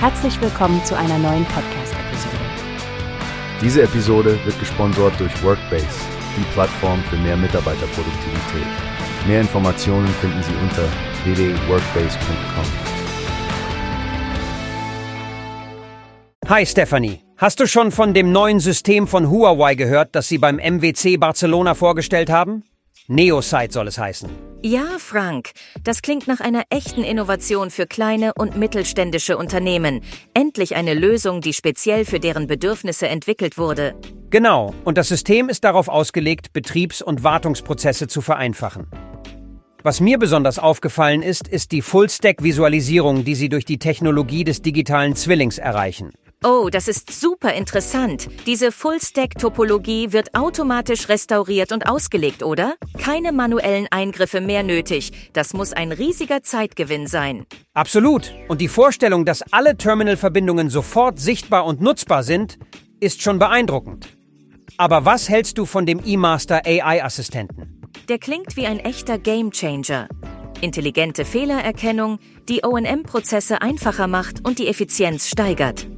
Herzlich willkommen zu einer neuen Podcast-Episode. Diese Episode wird gesponsert durch Workbase, die Plattform für mehr Mitarbeiterproduktivität. Mehr Informationen finden Sie unter www.workbase.com. Hi Stephanie, hast du schon von dem neuen System von Huawei gehört, das sie beim MWC Barcelona vorgestellt haben? Neosite soll es heißen. Ja, Frank, das klingt nach einer echten Innovation für kleine und mittelständische Unternehmen. Endlich eine Lösung, die speziell für deren Bedürfnisse entwickelt wurde. Genau, und das System ist darauf ausgelegt, Betriebs- und Wartungsprozesse zu vereinfachen. Was mir besonders aufgefallen ist, ist die Full-Stack-Visualisierung, die sie durch die Technologie des digitalen Zwillings erreichen. Oh, das ist super interessant. Diese Full-Stack-Topologie wird automatisch restauriert und ausgelegt, oder? Keine manuellen Eingriffe mehr nötig. Das muss ein riesiger Zeitgewinn sein. Absolut. Und die Vorstellung, dass alle Terminal-Verbindungen sofort sichtbar und nutzbar sind, ist schon beeindruckend. Aber was hältst du von dem eMaster AI-Assistenten? Der klingt wie ein echter Gamechanger. Intelligente Fehlererkennung, die OM-Prozesse einfacher macht und die Effizienz steigert.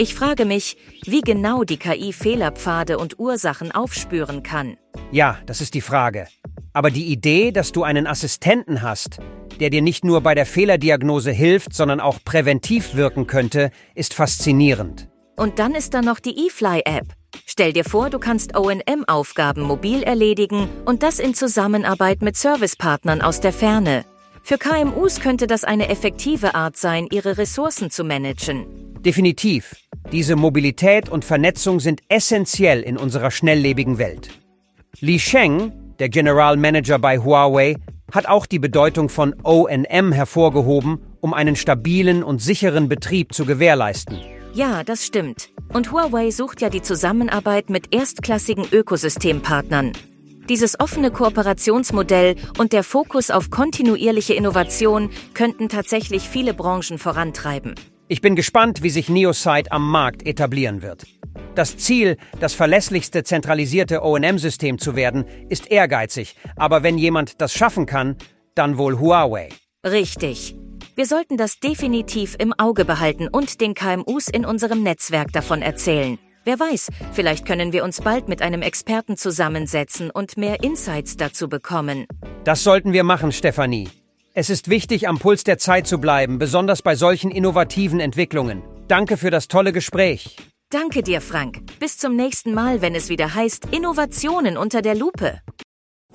Ich frage mich, wie genau die KI Fehlerpfade und Ursachen aufspüren kann. Ja, das ist die Frage. Aber die Idee, dass du einen Assistenten hast, der dir nicht nur bei der Fehlerdiagnose hilft, sondern auch präventiv wirken könnte, ist faszinierend. Und dann ist da noch die eFly-App. Stell dir vor, du kannst OM-Aufgaben mobil erledigen und das in Zusammenarbeit mit Servicepartnern aus der Ferne. Für KMUs könnte das eine effektive Art sein, ihre Ressourcen zu managen. Definitiv. Diese Mobilität und Vernetzung sind essentiell in unserer schnelllebigen Welt. Li Sheng, der General Manager bei Huawei, hat auch die Bedeutung von ONM hervorgehoben, um einen stabilen und sicheren Betrieb zu gewährleisten. Ja, das stimmt. Und Huawei sucht ja die Zusammenarbeit mit erstklassigen Ökosystempartnern. Dieses offene Kooperationsmodell und der Fokus auf kontinuierliche Innovation könnten tatsächlich viele Branchen vorantreiben. Ich bin gespannt, wie sich Neosite am Markt etablieren wird. Das Ziel, das verlässlichste zentralisierte OM-System zu werden, ist ehrgeizig, aber wenn jemand das schaffen kann, dann wohl Huawei. Richtig. Wir sollten das definitiv im Auge behalten und den KMUs in unserem Netzwerk davon erzählen. Wer weiß, vielleicht können wir uns bald mit einem Experten zusammensetzen und mehr Insights dazu bekommen. Das sollten wir machen, Stefanie. Es ist wichtig, am Puls der Zeit zu bleiben, besonders bei solchen innovativen Entwicklungen. Danke für das tolle Gespräch. Danke dir, Frank. Bis zum nächsten Mal, wenn es wieder heißt Innovationen unter der Lupe.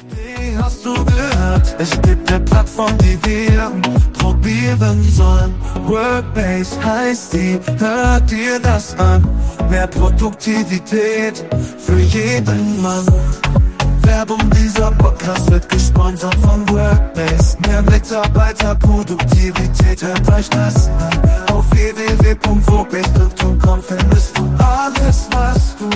Wie hast du gehört? Es gibt eine Plattform, die wir probieren sollen. Workbase heißt die, hört dir das an. Mehr Produktivität für jeden Mann. Werbung, dieser Podcast wird gesponsert von Mitarbeiterproduktivität, hört euch das. Auf www.workbase.com findest du alles, was du.